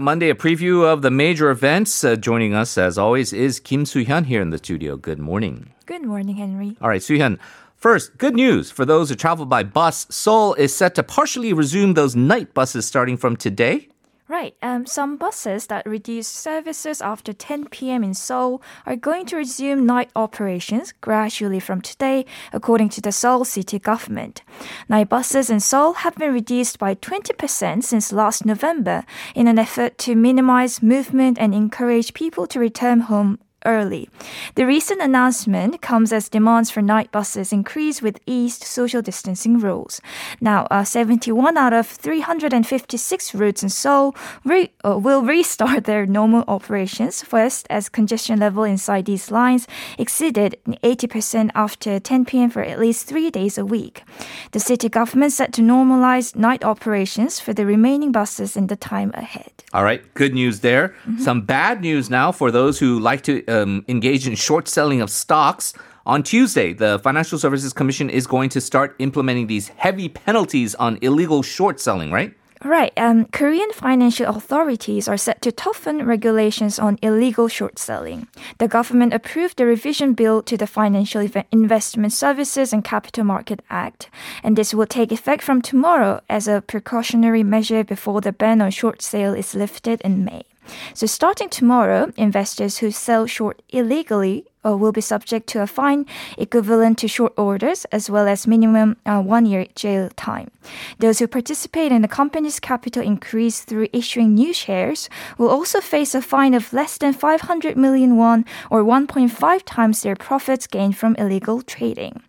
Monday, a preview of the major events. Uh, joining us, as always, is Kim Soo-hyun here in the studio. Good morning. Good morning, Henry. All right, Soo-hyun. First, good news for those who travel by bus. Seoul is set to partially resume those night buses starting from today. Right. Um, some buses that reduce services after 10 p.m. in Seoul are going to resume night operations gradually from today, according to the Seoul city government. Night buses in Seoul have been reduced by 20% since last November in an effort to minimize movement and encourage people to return home early. The recent announcement comes as demands for night buses increase with eased social distancing rules. Now, uh, 71 out of 356 routes in Seoul re- uh, will restart their normal operations first as congestion level inside these lines exceeded 80% after 10 p.m. for at least three days a week. The city government set to normalize night operations for the remaining buses in the time ahead. All right, good news there. Mm-hmm. Some bad news now for those who like to um, engage in short selling of stocks. On Tuesday, the Financial Services Commission is going to start implementing these heavy penalties on illegal short selling, right? Right. Um, Korean financial authorities are set to toughen regulations on illegal short selling. The government approved the revision bill to the Financial Investment Services and Capital Market Act, and this will take effect from tomorrow as a precautionary measure before the ban on short sale is lifted in May. So starting tomorrow, investors who sell short illegally uh, will be subject to a fine equivalent to short orders as well as minimum uh, one year jail time. Those who participate in the company's capital increase through issuing new shares will also face a fine of less than 500 million won or 1.5 times their profits gained from illegal trading.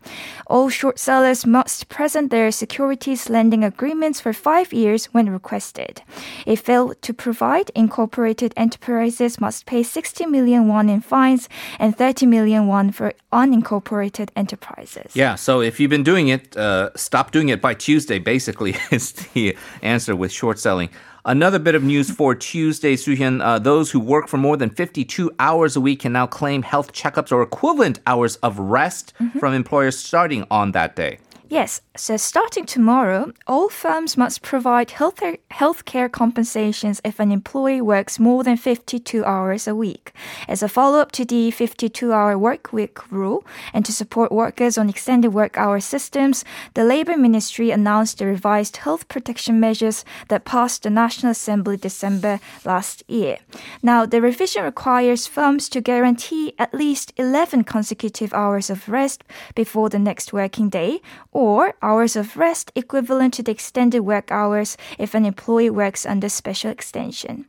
All short sellers must present their securities lending agreements for five years when requested. If failed to provide, incorporated enterprises must pay 60 million won in fines and 30 20 million won for unincorporated enterprises. Yeah, so if you've been doing it, uh, stop doing it by Tuesday, basically, is the answer with short selling. Another bit of news for Tuesday, Soo-hyun. Uh, those who work for more than 52 hours a week can now claim health checkups or equivalent hours of rest mm-hmm. from employers starting on that day. Yes, so starting tomorrow, all firms must provide health care compensations if an employee works more than 52 hours a week. As a follow up to the 52 hour work week rule and to support workers on extended work hour systems, the Labor Ministry announced the revised health protection measures that passed the National Assembly December last year. Now, the revision requires firms to guarantee at least 11 consecutive hours of rest before the next working day or hours of rest equivalent to the extended work hours if an employee works under special extension.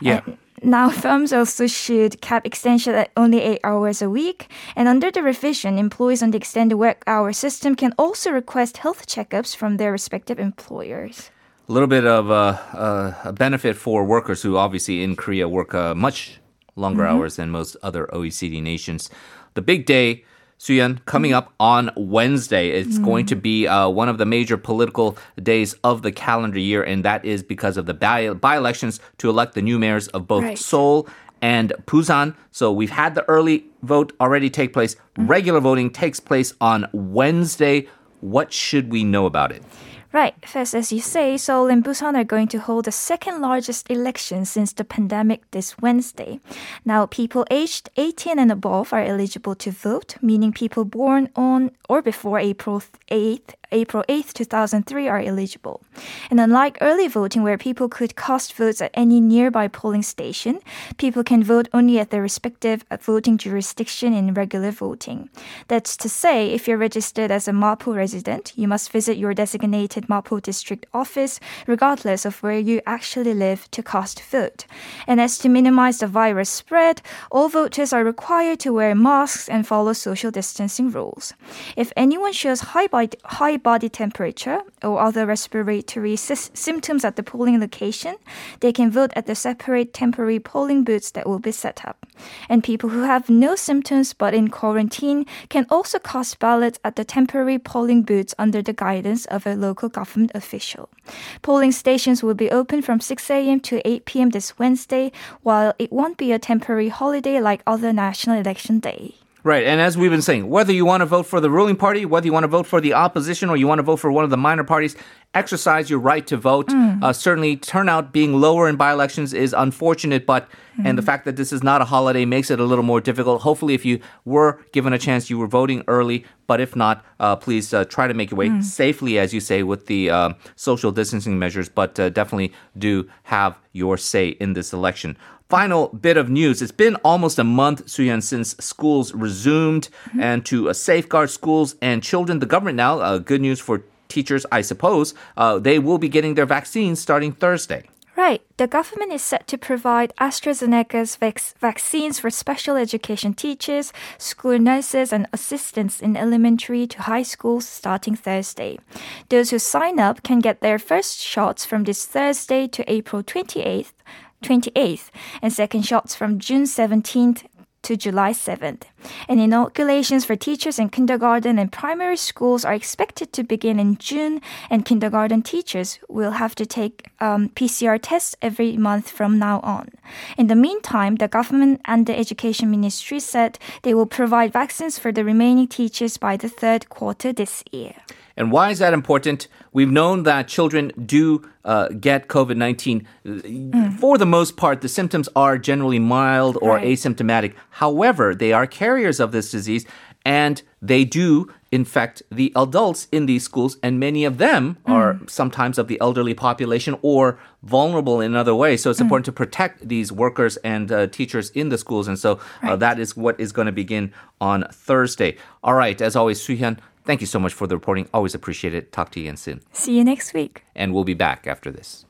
Yeah. And now, firms also should cap extension at only eight hours a week. And under the revision, employees on the extended work hour system can also request health checkups from their respective employers. A little bit of uh, uh, a benefit for workers who obviously in Korea work uh, much longer mm-hmm. hours than most other OECD nations. The big day Soo-hyun, coming up on Wednesday, it's mm. going to be uh, one of the major political days of the calendar year, and that is because of the by, by-elections to elect the new mayors of both right. Seoul and Busan. So we've had the early vote already take place. Mm. Regular voting takes place on Wednesday. What should we know about it? Right. First, as you say, Seoul and Busan are going to hold the second largest election since the pandemic this Wednesday. Now, people aged 18 and above are eligible to vote, meaning people born on or before April 8th, April 8, 2003 are eligible. And unlike early voting where people could cast votes at any nearby polling station, people can vote only at their respective uh, voting jurisdiction in regular voting. That's to say, if you're registered as a Mapo resident, you must visit your designated Mapo district office regardless of where you actually live to cast vote. And as to minimize the virus spread, all voters are required to wear masks and follow social distancing rules. If anyone shows high, by, high body temperature or other respiratory sy- symptoms at the polling location, they can vote at the separate temporary polling booths that will be set up. And people who have no symptoms but in quarantine can also cast ballots at the temporary polling booths under the guidance of a local government official. Polling stations will be open from 6 a.m. to 8 p.m. this Wednesday, while it won't be a temporary holiday like other national election day. Right, and as we've been saying, whether you want to vote for the ruling party, whether you want to vote for the opposition, or you want to vote for one of the minor parties, exercise your right to vote. Uh, certainly, turnout being lower in by elections is unfortunate, but and the fact that this is not a holiday makes it a little more difficult. Hopefully, if you were given a chance, you were voting early, but if not, uh, please uh, try to make your way safely, as you say, with the uh, social distancing measures, but uh, definitely do have your say in this election. Final bit of news. It's been almost a month, Soo-hyun, since schools resumed. And to uh, safeguard schools and children, the government now, uh, good news for teachers, I suppose, uh, they will be getting their vaccines starting Thursday. Right. The government is set to provide AstraZeneca's vac- vaccines for special education teachers, school nurses, and assistants in elementary to high schools starting Thursday. Those who sign up can get their first shots from this Thursday to April 28th, 28th and second shots from June 17th to July 7th. And inoculations for teachers in kindergarten and primary schools are expected to begin in June, and kindergarten teachers will have to take um, PCR tests every month from now on. In the meantime, the government and the education ministry said they will provide vaccines for the remaining teachers by the third quarter this year. And why is that important? We've known that children do uh, get COVID 19. For the most part, the symptoms are generally mild or Right. asymptomatic. However, they are carriers of this disease and they do infect the adults in these schools, and many of them are sometimes of the elderly population or vulnerable in other ways. So it's important to protect these workers and uh, teachers in the schools. And so uh, that is what is going to begin on Thursday. All right, as always, Soo-hyun, thank you so much for the reporting. Always appreciate it. Talk to you again soon. See you next week. And we'll be back after this.